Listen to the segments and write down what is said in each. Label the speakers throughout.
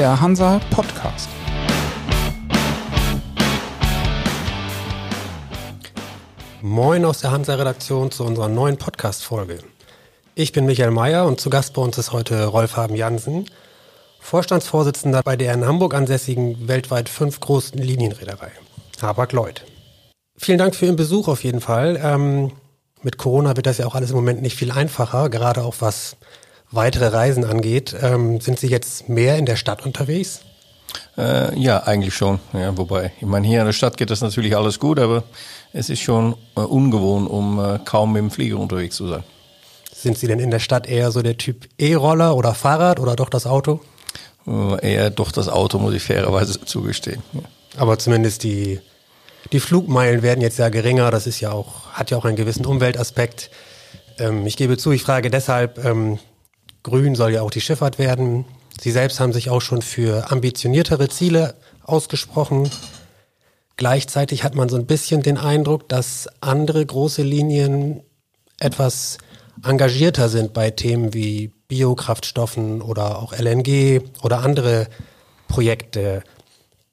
Speaker 1: der Hansa Podcast.
Speaker 2: Moin aus der Hansa-Redaktion zu unserer neuen Podcast-Folge. Ich bin Michael Mayer und zu Gast bei uns ist heute Rolf Haben Jansen, Vorstandsvorsitzender bei der in Hamburg ansässigen weltweit fünf großen Linienreederei, Hapag-Lloyd. Vielen Dank für Ihren Besuch auf jeden Fall. Ähm, mit Corona wird das ja auch alles im Moment nicht viel einfacher, gerade auch was weitere Reisen angeht. Ähm, sind Sie jetzt mehr in der Stadt unterwegs?
Speaker 3: Äh, ja, eigentlich schon. Ja, wobei, ich meine, hier in der Stadt geht das natürlich alles gut, aber es ist schon äh, ungewohnt, um äh, kaum mit dem Flieger unterwegs zu sein.
Speaker 2: Sind Sie denn in der Stadt eher so der Typ E-Roller oder Fahrrad oder doch das Auto?
Speaker 3: Äh, eher doch das Auto, muss ich fairerweise zugestehen. Ja.
Speaker 2: Aber zumindest die, die Flugmeilen werden jetzt ja geringer. Das ist ja auch, hat ja auch einen gewissen Umweltaspekt. Ähm, ich gebe zu, ich frage deshalb, ähm, grün soll ja auch die Schifffahrt werden. Sie selbst haben sich auch schon für ambitioniertere Ziele ausgesprochen. Gleichzeitig hat man so ein bisschen den Eindruck, dass andere große Linien etwas engagierter sind bei Themen wie Biokraftstoffen oder auch LNG oder andere Projekte.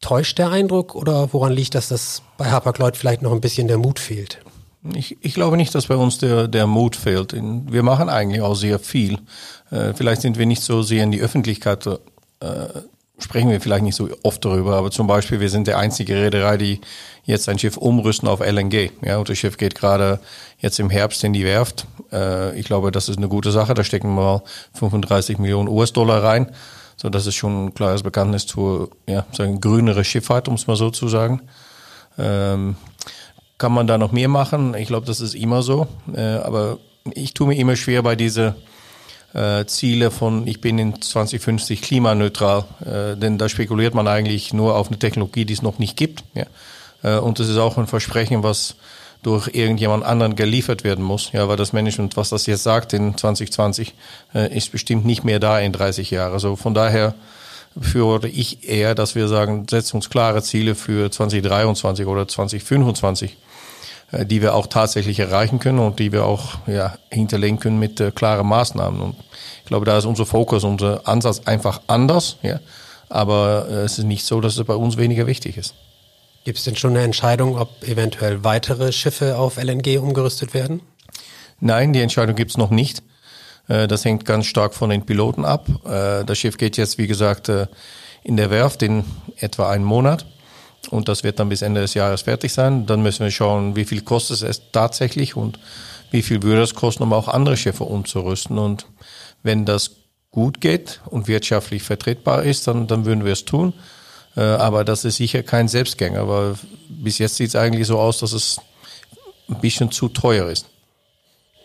Speaker 2: Täuscht der Eindruck oder woran liegt das, dass bei Hapag-Lloyd vielleicht noch ein bisschen der Mut fehlt?
Speaker 3: Ich, ich glaube nicht, dass bei uns der, der Mut fehlt. Wir machen eigentlich auch sehr viel. Äh, vielleicht sind wir nicht so sehr in die Öffentlichkeit, äh, sprechen wir vielleicht nicht so oft darüber, aber zum Beispiel, wir sind der einzige Reederei, die jetzt ein Schiff umrüsten auf LNG. Ja, und das Schiff geht gerade jetzt im Herbst in die Werft. Äh, ich glaube, das ist eine gute Sache. Da stecken wir mal 35 Millionen US-Dollar rein. So, das ist schon ein klares Bekanntnis zur ja, sagen, grünere Schifffahrt, um es mal so zu sagen. Ähm, kann man da noch mehr machen? Ich glaube, das ist immer so. Äh, aber ich tue mir immer schwer bei diese äh, Ziele von ich bin in 2050 klimaneutral, äh, denn da spekuliert man eigentlich nur auf eine Technologie, die es noch nicht gibt. Ja. Äh, und das ist auch ein Versprechen, was durch irgendjemand anderen geliefert werden muss. Ja, weil das Management, was das jetzt sagt in 2020, äh, ist bestimmt nicht mehr da in 30 Jahren. Also von daher befürworte ich eher, dass wir sagen, setzen uns klare Ziele für 2023 oder 2025, äh, die wir auch tatsächlich erreichen können und die wir auch ja, hinterlegen können mit äh, klaren Maßnahmen. Und ich glaube, da ist unser Fokus, unser Ansatz einfach anders. Ja. Aber äh, es ist nicht so, dass es bei uns weniger wichtig ist.
Speaker 2: Gibt es denn schon eine Entscheidung, ob eventuell weitere Schiffe auf LNG umgerüstet werden?
Speaker 3: Nein, die Entscheidung gibt es noch nicht. Äh, das hängt ganz stark von den Piloten ab. Äh, das Schiff geht jetzt, wie gesagt, äh, in der Werft in etwa einen Monat. Und das wird dann bis Ende des Jahres fertig sein. Dann müssen wir schauen, wie viel kostet es tatsächlich und wie viel würde es kosten, um auch andere Schiffe umzurüsten. Und wenn das gut geht und wirtschaftlich vertretbar ist, dann, dann würden wir es tun. Äh, aber das ist sicher kein Selbstgänger, weil bis jetzt sieht es eigentlich so aus, dass es ein bisschen zu teuer ist.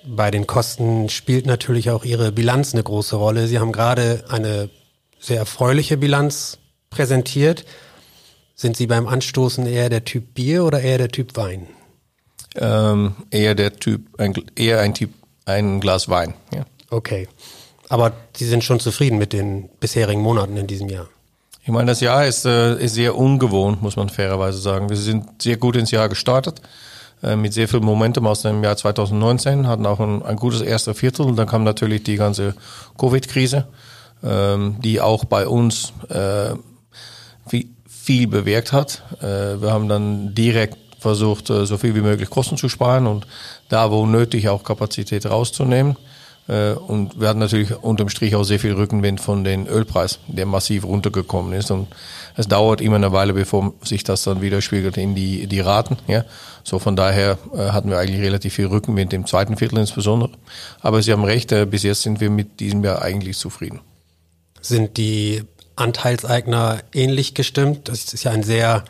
Speaker 2: Bei den Kosten spielt natürlich auch Ihre Bilanz eine große Rolle. Sie haben gerade eine sehr erfreuliche Bilanz präsentiert. Sind Sie beim Anstoßen eher der Typ Bier oder eher der Typ Wein?
Speaker 3: Ähm, eher der Typ, ein, eher ein Typ, ein Glas Wein. Ja.
Speaker 2: Okay. Aber Sie sind schon zufrieden mit den bisherigen Monaten in diesem Jahr?
Speaker 3: Ich meine, das Jahr ist, äh, ist sehr ungewohnt, muss man fairerweise sagen. Wir sind sehr gut ins Jahr gestartet, äh, mit sehr viel Momentum aus dem Jahr 2019, hatten auch ein, ein gutes erstes Viertel und dann kam natürlich die ganze Covid-Krise, ähm, die auch bei uns äh, viel, viel bewirkt hat. Äh, wir haben dann direkt versucht, äh, so viel wie möglich Kosten zu sparen und da, wo nötig, auch Kapazität rauszunehmen. Äh, und wir hatten natürlich unterm Strich auch sehr viel Rückenwind von den Ölpreis, der massiv runtergekommen ist. Und es dauert immer eine Weile, bevor sich das dann widerspiegelt in die, die Raten. Ja. So von daher hatten wir eigentlich relativ viel Rückenwind im zweiten Viertel insbesondere. Aber Sie haben recht, bis jetzt sind wir mit diesem Jahr eigentlich zufrieden.
Speaker 2: Sind die Anteilseigner ähnlich gestimmt? Das ist ja ein sehr,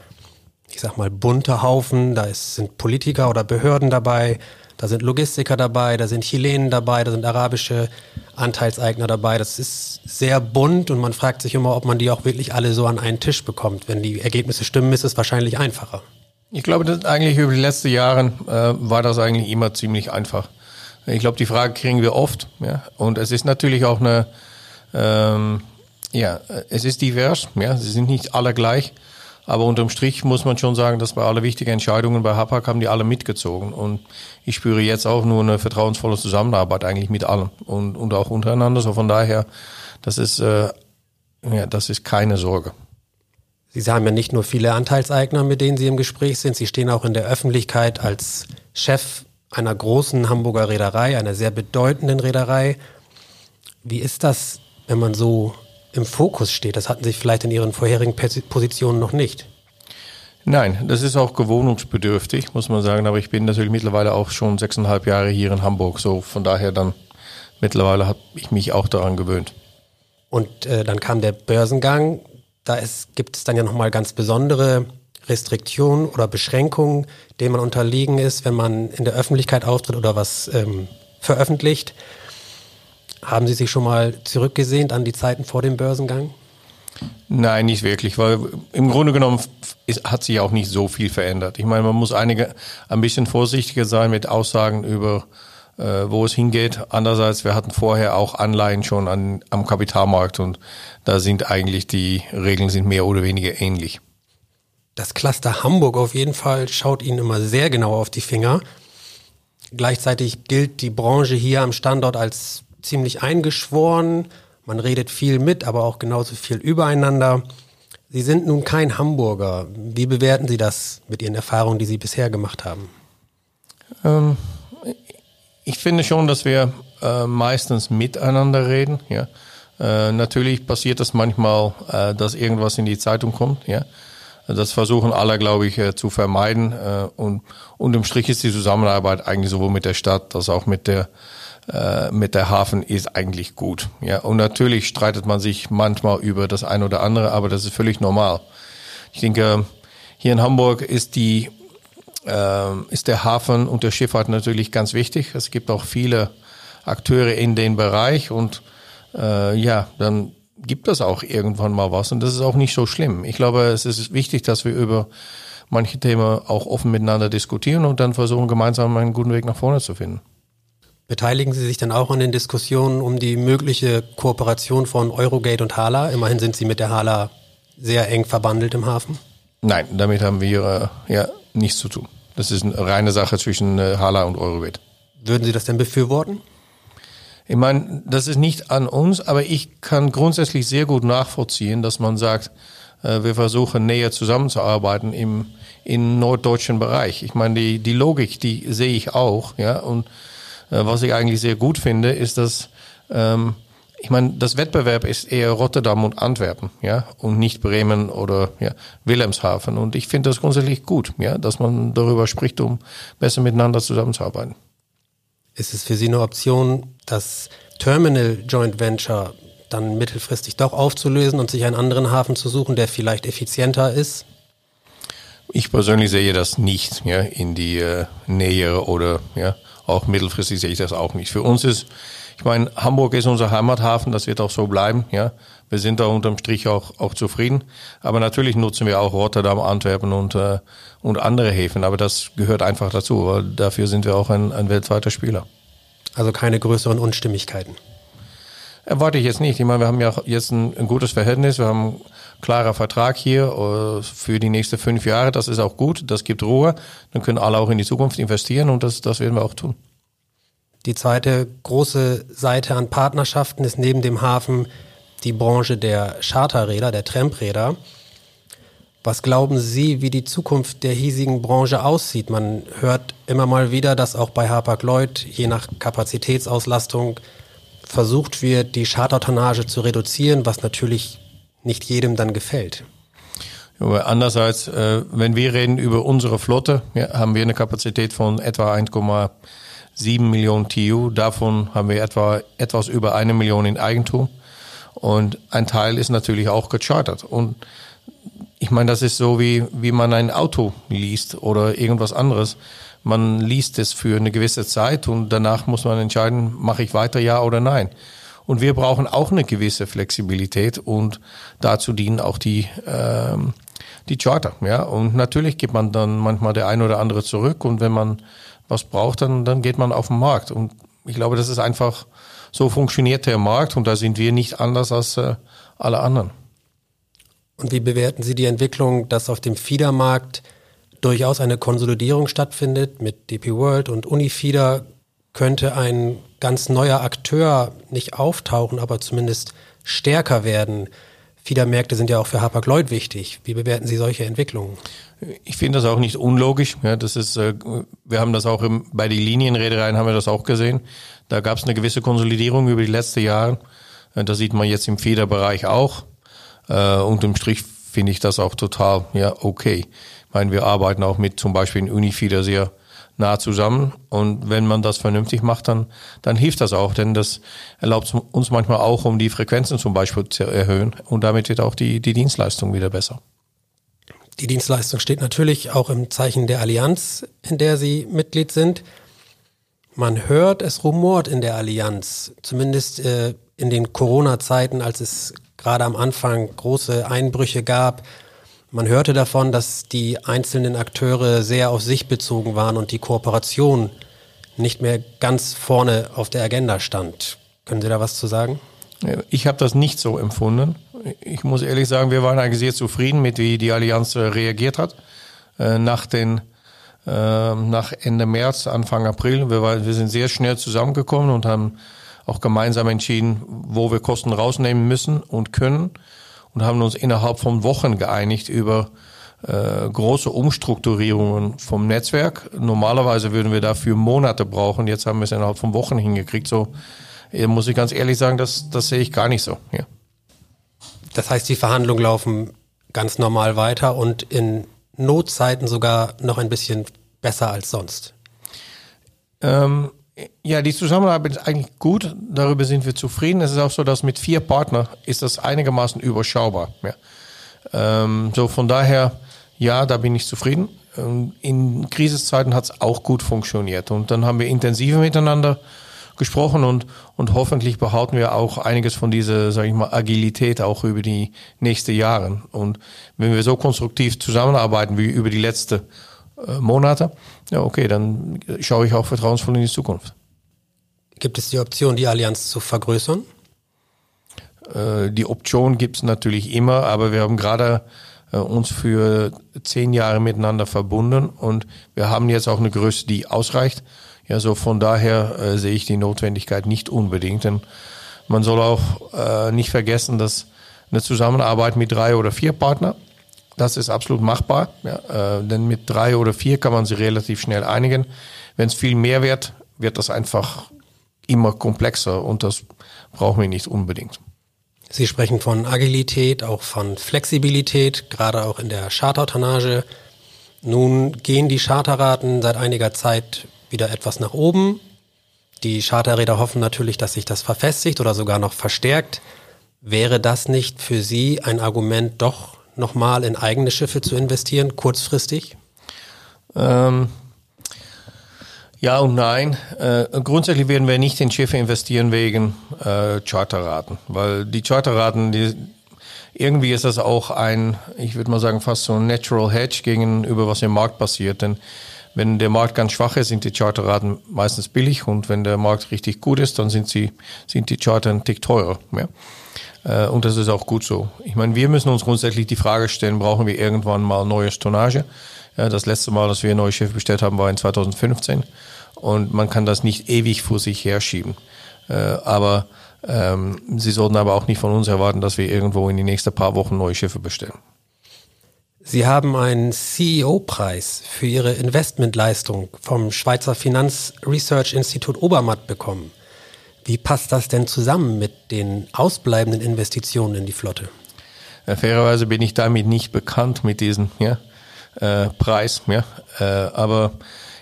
Speaker 2: ich sag mal, bunter Haufen. Da ist, sind Politiker oder Behörden dabei. Da sind Logistiker dabei, da sind Chilenen dabei, da sind arabische Anteilseigner dabei. Das ist sehr bunt und man fragt sich immer, ob man die auch wirklich alle so an einen Tisch bekommt. Wenn die Ergebnisse stimmen, ist es wahrscheinlich einfacher.
Speaker 3: Ich glaube, dass eigentlich über die letzten Jahre äh, war das eigentlich immer ziemlich einfach. Ich glaube, die Frage kriegen wir oft. Ja? Und es ist natürlich auch eine, ähm, ja, es ist divers. Ja? Sie sind nicht alle gleich. Aber unterm Strich muss man schon sagen, dass bei alle wichtigen Entscheidungen bei Hapag haben die alle mitgezogen. Und ich spüre jetzt auch nur eine vertrauensvolle Zusammenarbeit eigentlich mit allen und, und auch untereinander. So von daher, das ist äh, ja, das ist keine Sorge.
Speaker 2: Sie haben ja nicht nur viele Anteilseigner, mit denen Sie im Gespräch sind, Sie stehen auch in der Öffentlichkeit als Chef einer großen Hamburger Reederei, einer sehr bedeutenden Reederei. Wie ist das, wenn man so im Fokus steht? Das hatten Sie vielleicht in Ihren vorherigen Positionen noch nicht.
Speaker 3: Nein, das ist auch gewohnungsbedürftig, muss man sagen. Aber ich bin natürlich mittlerweile auch schon sechseinhalb Jahre hier in Hamburg. So von daher dann mittlerweile habe ich mich auch daran gewöhnt.
Speaker 2: Und äh, dann kam der Börsengang. Da ist, gibt es dann ja nochmal ganz besondere Restriktionen oder Beschränkungen, denen man unterliegen ist, wenn man in der Öffentlichkeit auftritt oder was ähm, veröffentlicht. Haben Sie sich schon mal zurückgesehnt an die Zeiten vor dem Börsengang?
Speaker 3: Nein, nicht wirklich, weil im Grunde genommen ist, hat sich auch nicht so viel verändert. Ich meine, man muss einige ein bisschen vorsichtiger sein mit Aussagen über, äh, wo es hingeht. Andererseits, wir hatten vorher auch Anleihen schon an, am Kapitalmarkt und da sind eigentlich die Regeln sind mehr oder weniger ähnlich.
Speaker 2: Das Cluster Hamburg auf jeden Fall schaut Ihnen immer sehr genau auf die Finger. Gleichzeitig gilt die Branche hier am Standort als ziemlich eingeschworen. Man redet viel mit, aber auch genauso viel übereinander. Sie sind nun kein Hamburger. Wie bewerten Sie das mit Ihren Erfahrungen, die Sie bisher gemacht haben?
Speaker 3: Ähm, ich finde schon, dass wir äh, meistens miteinander reden. Ja. Äh, natürlich passiert das manchmal, äh, dass irgendwas in die Zeitung kommt. Ja. Das versuchen alle, glaube ich, äh, zu vermeiden. Äh, und unterm Strich ist die Zusammenarbeit eigentlich sowohl mit der Stadt als auch mit der äh, mit der Hafen ist eigentlich gut. Ja, und natürlich streitet man sich manchmal über das eine oder andere, aber das ist völlig normal. Ich denke, hier in Hamburg ist die äh, ist der Hafen und der Schifffahrt natürlich ganz wichtig. Es gibt auch viele Akteure in dem Bereich und äh, ja, dann gibt es auch irgendwann mal was und das ist auch nicht so schlimm. Ich glaube, es ist wichtig, dass wir über manche Themen auch offen miteinander diskutieren und dann versuchen, gemeinsam einen guten Weg nach vorne zu finden.
Speaker 2: Beteiligen Sie sich dann auch an den Diskussionen um die mögliche Kooperation von Eurogate und Hala? Immerhin sind Sie mit der Hala sehr eng verbandelt im Hafen.
Speaker 3: Nein, damit haben wir äh, ja nichts zu tun. Das ist eine reine Sache zwischen äh, Hala und Eurogate.
Speaker 2: Würden Sie das denn befürworten?
Speaker 3: Ich meine, das ist nicht an uns, aber ich kann grundsätzlich sehr gut nachvollziehen, dass man sagt, äh, wir versuchen näher zusammenzuarbeiten im, im norddeutschen Bereich. Ich meine, die, die Logik, die sehe ich auch, ja, und was ich eigentlich sehr gut finde, ist, dass ähm, ich meine, das Wettbewerb ist eher Rotterdam und Antwerpen, ja, und nicht Bremen oder ja, Wilhelmshaven. Und ich finde das grundsätzlich gut, ja, dass man darüber spricht, um besser miteinander zusammenzuarbeiten.
Speaker 2: Ist es für Sie eine Option, das Terminal Joint Venture dann mittelfristig doch aufzulösen und sich einen anderen Hafen zu suchen, der vielleicht effizienter ist?
Speaker 3: Ich persönlich sehe das nicht ja, in die äh, Nähe oder ja, auch mittelfristig sehe ich das auch nicht. Für uns ist, ich meine, Hamburg ist unser Heimathafen, das wird auch so bleiben. Ja, wir sind da unterm Strich auch, auch zufrieden. Aber natürlich nutzen wir auch Rotterdam, Antwerpen und, äh, und andere Häfen. Aber das gehört einfach dazu, weil dafür sind wir auch ein, ein weltweiter Spieler.
Speaker 2: Also keine größeren Unstimmigkeiten.
Speaker 3: Erwarte ich jetzt nicht. Ich meine, wir haben ja jetzt ein, ein gutes Verhältnis. Wir haben klarer Vertrag hier äh, für die nächsten fünf Jahre. Das ist auch gut. Das gibt Ruhe. Dann können alle auch in die Zukunft investieren und das, das werden wir auch tun.
Speaker 2: Die zweite große Seite an Partnerschaften ist neben dem Hafen die Branche der Charterräder, der Tramp-Räder. Was glauben Sie, wie die Zukunft der hiesigen Branche aussieht? Man hört immer mal wieder, dass auch bei Hapag-Lloyd je nach Kapazitätsauslastung versucht wird, die Chartertonnage zu reduzieren, was natürlich nicht jedem dann gefällt.
Speaker 3: Andererseits, äh, wenn wir reden über unsere Flotte, haben wir eine Kapazität von etwa 1,7 Millionen TU. Davon haben wir etwa etwas über eine Million in Eigentum. Und ein Teil ist natürlich auch gechartert. Und ich meine, das ist so wie, wie man ein Auto liest oder irgendwas anderes man liest es für eine gewisse Zeit und danach muss man entscheiden, mache ich weiter ja oder nein. Und wir brauchen auch eine gewisse Flexibilität und dazu dienen auch die, ähm, die Charter. Ja? Und natürlich gibt man dann manchmal der ein oder andere zurück und wenn man was braucht, dann, dann geht man auf den Markt. Und ich glaube, das ist einfach, so funktioniert der Markt und da sind wir nicht anders als äh, alle anderen.
Speaker 2: Und wie bewerten Sie die Entwicklung, dass auf dem Fiedermarkt durchaus eine Konsolidierung stattfindet mit DP World und Unifeeder, könnte ein ganz neuer Akteur nicht auftauchen, aber zumindest stärker werden. Fiedermärkte sind ja auch für Hapag-Lloyd wichtig. Wie bewerten Sie solche Entwicklungen?
Speaker 3: Ich finde das auch nicht unlogisch. Ja, das ist, äh, wir haben das auch im, bei den Linienreedereien haben wir das auch gesehen. Da gab es eine gewisse Konsolidierung über die letzten Jahre. Äh, das sieht man jetzt im Federbereich auch. Äh, unterm Strich finde ich das auch total ja okay. Ich meine, wir arbeiten auch mit zum Beispiel in Unifeeder sehr nah zusammen. Und wenn man das vernünftig macht, dann, dann hilft das auch, denn das erlaubt uns manchmal auch, um die Frequenzen zum Beispiel zu erhöhen. Und damit wird auch die, die Dienstleistung wieder besser.
Speaker 2: Die Dienstleistung steht natürlich auch im Zeichen der Allianz, in der Sie Mitglied sind. Man hört, es rumort in der Allianz, zumindest äh, in den Corona-Zeiten, als es gerade am Anfang große Einbrüche gab, man hörte davon, dass die einzelnen Akteure sehr auf sich bezogen waren und die Kooperation nicht mehr ganz vorne auf der Agenda stand. Können Sie da was zu sagen?
Speaker 3: Ich habe das nicht so empfunden. Ich muss ehrlich sagen, wir waren eigentlich sehr zufrieden mit, wie die Allianz reagiert hat. Äh, nach, den, äh, nach Ende März, Anfang April. Wir, war, wir sind sehr schnell zusammengekommen und haben auch gemeinsam entschieden, wo wir Kosten rausnehmen müssen und können und haben uns innerhalb von Wochen geeinigt über äh, große Umstrukturierungen vom Netzwerk. Normalerweise würden wir dafür Monate brauchen. Jetzt haben wir es innerhalb von Wochen hingekriegt. So muss ich ganz ehrlich sagen, das, das sehe ich gar nicht so. Ja.
Speaker 2: Das heißt, die Verhandlungen laufen ganz normal weiter und in Notzeiten sogar noch ein bisschen besser als sonst.
Speaker 3: Ähm, ja, die Zusammenarbeit ist eigentlich gut. Darüber sind wir zufrieden. Es ist auch so, dass mit vier Partnern ist das einigermaßen überschaubar. Ja. Ähm, so von daher, ja, da bin ich zufrieden. Ähm, in Krisenzeiten hat es auch gut funktioniert. Und dann haben wir intensiver miteinander gesprochen und, und hoffentlich behalten wir auch einiges von dieser, sage ich mal, Agilität auch über die nächsten Jahre. Und wenn wir so konstruktiv zusammenarbeiten wie über die letzten äh, Monate, ja, okay, dann schaue ich auch vertrauensvoll in die Zukunft.
Speaker 2: Gibt es die Option, die Allianz zu vergrößern?
Speaker 3: Äh, die Option gibt es natürlich immer, aber wir haben gerade äh, uns für zehn Jahre miteinander verbunden und wir haben jetzt auch eine Größe, die ausreicht. Ja, so von daher äh, sehe ich die Notwendigkeit nicht unbedingt. Denn man soll auch äh, nicht vergessen, dass eine Zusammenarbeit mit drei oder vier Partnern das ist absolut machbar, ja, äh, denn mit drei oder vier kann man sich relativ schnell einigen. Wenn es viel mehr wird, wird das einfach immer komplexer und das brauchen wir nicht unbedingt.
Speaker 2: Sie sprechen von Agilität, auch von Flexibilität, gerade auch in der Chartertonnage. Nun gehen die Charterraten seit einiger Zeit wieder etwas nach oben. Die Charterräder hoffen natürlich, dass sich das verfestigt oder sogar noch verstärkt. Wäre das nicht für Sie ein Argument, doch nochmal in eigene Schiffe zu investieren, kurzfristig?
Speaker 3: Ähm, ja und nein. Äh, grundsätzlich werden wir nicht in Schiffe investieren wegen äh, Charterraten, weil die Charterraten, die, irgendwie ist das auch ein, ich würde mal sagen, fast so ein Natural Hedge gegenüber was im Markt passiert. Denn wenn der Markt ganz schwach ist, sind die Charterraten meistens billig und wenn der Markt richtig gut ist, dann sind sie sind die Charter ein Tick teurer. Ja? Äh, und das ist auch gut so. Ich meine, wir müssen uns grundsätzlich die Frage stellen, brauchen wir irgendwann mal neues Tonnage? Ja, das letzte Mal, dass wir ein neues Schiff bestellt haben, war in 2015. Und man kann das nicht ewig vor sich herschieben. Äh, aber ähm, Sie sollten aber auch nicht von uns erwarten, dass wir irgendwo in die nächsten paar Wochen neue Schiffe bestellen.
Speaker 2: Sie haben einen CEO-Preis für Ihre Investmentleistung vom Schweizer Finanz Research Institut Obermatt bekommen. Wie passt das denn zusammen mit den ausbleibenden Investitionen in die Flotte?
Speaker 3: Ja, fairerweise bin ich damit nicht bekannt mit diesem ja, äh, Preis. Ja, äh, aber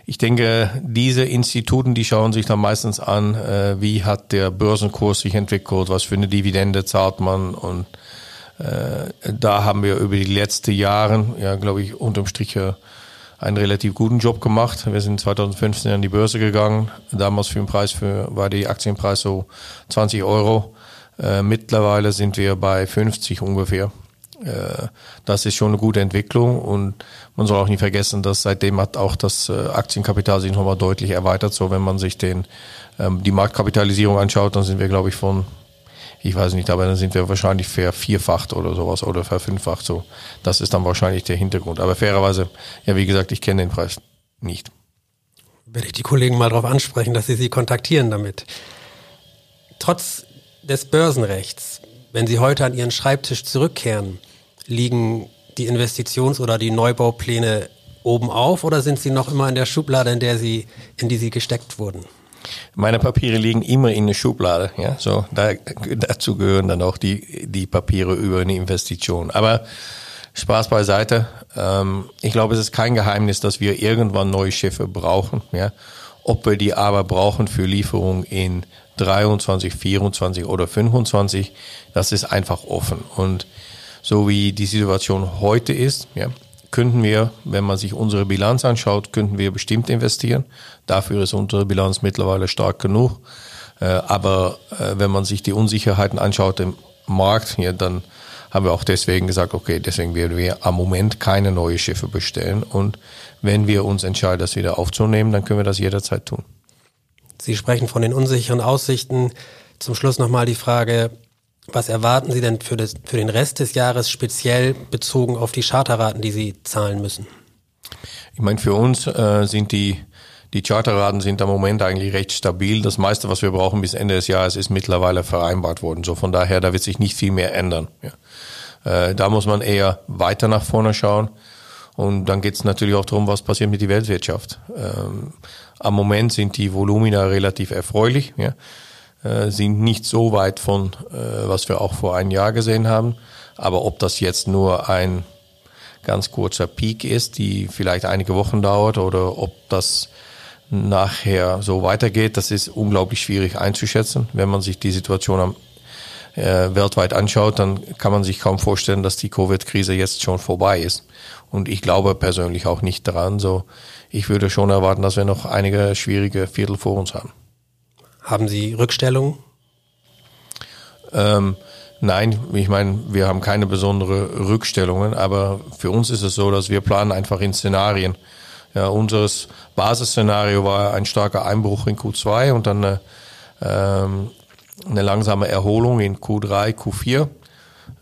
Speaker 3: ich denke, diese Instituten, die schauen sich dann meistens an, äh, wie hat der Börsenkurs sich entwickelt, was für eine Dividende zahlt man und äh, da haben wir über die letzten Jahre, ja, glaube ich, unterm Strich einen relativ guten Job gemacht. Wir sind 2015 an die Börse gegangen. Damals für den Preis für, war die Aktienpreis so 20 Euro. Äh, mittlerweile sind wir bei 50 ungefähr. Äh, das ist schon eine gute Entwicklung und man soll auch nicht vergessen, dass seitdem hat auch das äh, Aktienkapital sich nochmal deutlich erweitert. So, wenn man sich den, ähm, die Marktkapitalisierung anschaut, dann sind wir, glaube ich, von ich weiß nicht, aber dann sind wir wahrscheinlich vervierfacht oder sowas oder verfünffacht so. Das ist dann wahrscheinlich der Hintergrund. Aber fairerweise, ja, wie gesagt, ich kenne den Preis nicht.
Speaker 2: Werde ich die Kollegen mal darauf ansprechen, dass sie sie kontaktieren damit. Trotz des Börsenrechts Wenn Sie heute an Ihren Schreibtisch zurückkehren, liegen die Investitions- oder die Neubaupläne oben auf oder sind sie noch immer in der Schublade, in der sie, in die sie gesteckt wurden?
Speaker 3: Meine Papiere liegen immer in der Schublade. Ja, so da, dazu gehören dann auch die die Papiere über eine Investition. Aber Spaß beiseite. Ähm, ich glaube, es ist kein Geheimnis, dass wir irgendwann neue Schiffe brauchen. Ja, ob wir die aber brauchen für Lieferung in 23, 24 oder 25, das ist einfach offen. Und so wie die Situation heute ist, ja, könnten wir, wenn man sich unsere Bilanz anschaut, könnten wir bestimmt investieren. Dafür ist unsere Bilanz mittlerweile stark genug. Äh, aber äh, wenn man sich die Unsicherheiten anschaut im Markt, ja, dann haben wir auch deswegen gesagt, okay, deswegen werden wir am Moment keine neue Schiffe bestellen. Und wenn wir uns entscheiden, das wieder aufzunehmen, dann können wir das jederzeit tun.
Speaker 2: Sie sprechen von den unsicheren Aussichten. Zum Schluss nochmal die Frage, was erwarten Sie denn für, das, für den Rest des Jahres speziell bezogen auf die Charterraten, die Sie zahlen müssen?
Speaker 3: Ich meine, für uns äh, sind die, die Charterraten sind im Moment eigentlich recht stabil. Das meiste, was wir brauchen bis Ende des Jahres, ist mittlerweile vereinbart worden. So von daher, da wird sich nicht viel mehr ändern. Ja. Äh, da muss man eher weiter nach vorne schauen. Und dann geht es natürlich auch darum, was passiert mit der Weltwirtschaft. Ähm, am Moment sind die Volumina relativ erfreulich. Ja äh, sind nicht so weit von, äh, was wir auch vor einem Jahr gesehen haben. Aber ob das jetzt nur ein ganz kurzer Peak ist, die vielleicht einige Wochen dauert, oder ob das nachher so weitergeht, das ist unglaublich schwierig einzuschätzen. Wenn man sich die Situation am, äh, weltweit anschaut, dann kann man sich kaum vorstellen, dass die Covid-Krise jetzt schon vorbei ist. Und ich glaube persönlich auch nicht daran. So, ich würde schon erwarten, dass wir noch einige schwierige Viertel vor uns haben.
Speaker 2: Haben Sie Rückstellungen?
Speaker 3: Ähm, nein, ich meine, wir haben keine besondere Rückstellungen, aber für uns ist es so, dass wir planen einfach in Szenarien. Ja, unseres Basisszenario war ein starker Einbruch in Q2 und dann eine, ähm, eine langsame Erholung in Q3, Q4.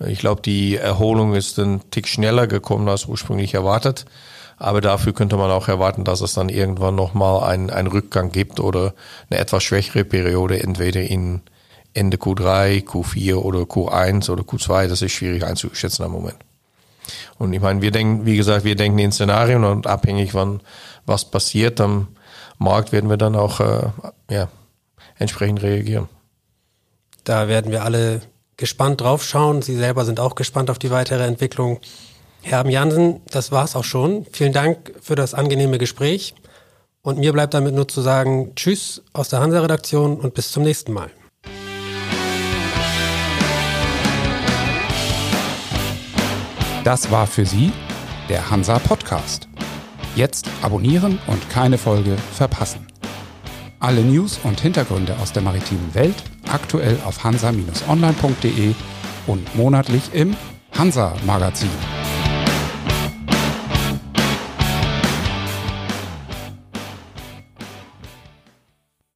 Speaker 3: Ich glaube, die Erholung ist ein Tick schneller gekommen als ursprünglich erwartet. Aber dafür könnte man auch erwarten, dass es dann irgendwann nochmal einen, einen Rückgang gibt oder eine etwas schwächere Periode, entweder in Ende Q3, Q4 oder Q1 oder Q2. Das ist schwierig einzuschätzen am Moment. Und ich meine, wir denken, wie gesagt, wir denken in Szenarien und abhängig von was passiert am Markt werden wir dann auch äh, ja, entsprechend reagieren.
Speaker 2: Da werden wir alle gespannt drauf schauen. Sie selber sind auch gespannt auf die weitere Entwicklung. Herr Jansen, das war's auch schon. Vielen Dank für das angenehme Gespräch. Und mir bleibt damit nur zu sagen, Tschüss aus der Hansa-Redaktion und bis zum nächsten Mal.
Speaker 1: Das war für Sie der Hansa Podcast. Jetzt abonnieren und keine Folge verpassen. Alle News und Hintergründe aus der maritimen Welt aktuell auf hansa-online.de und monatlich im Hansa Magazin.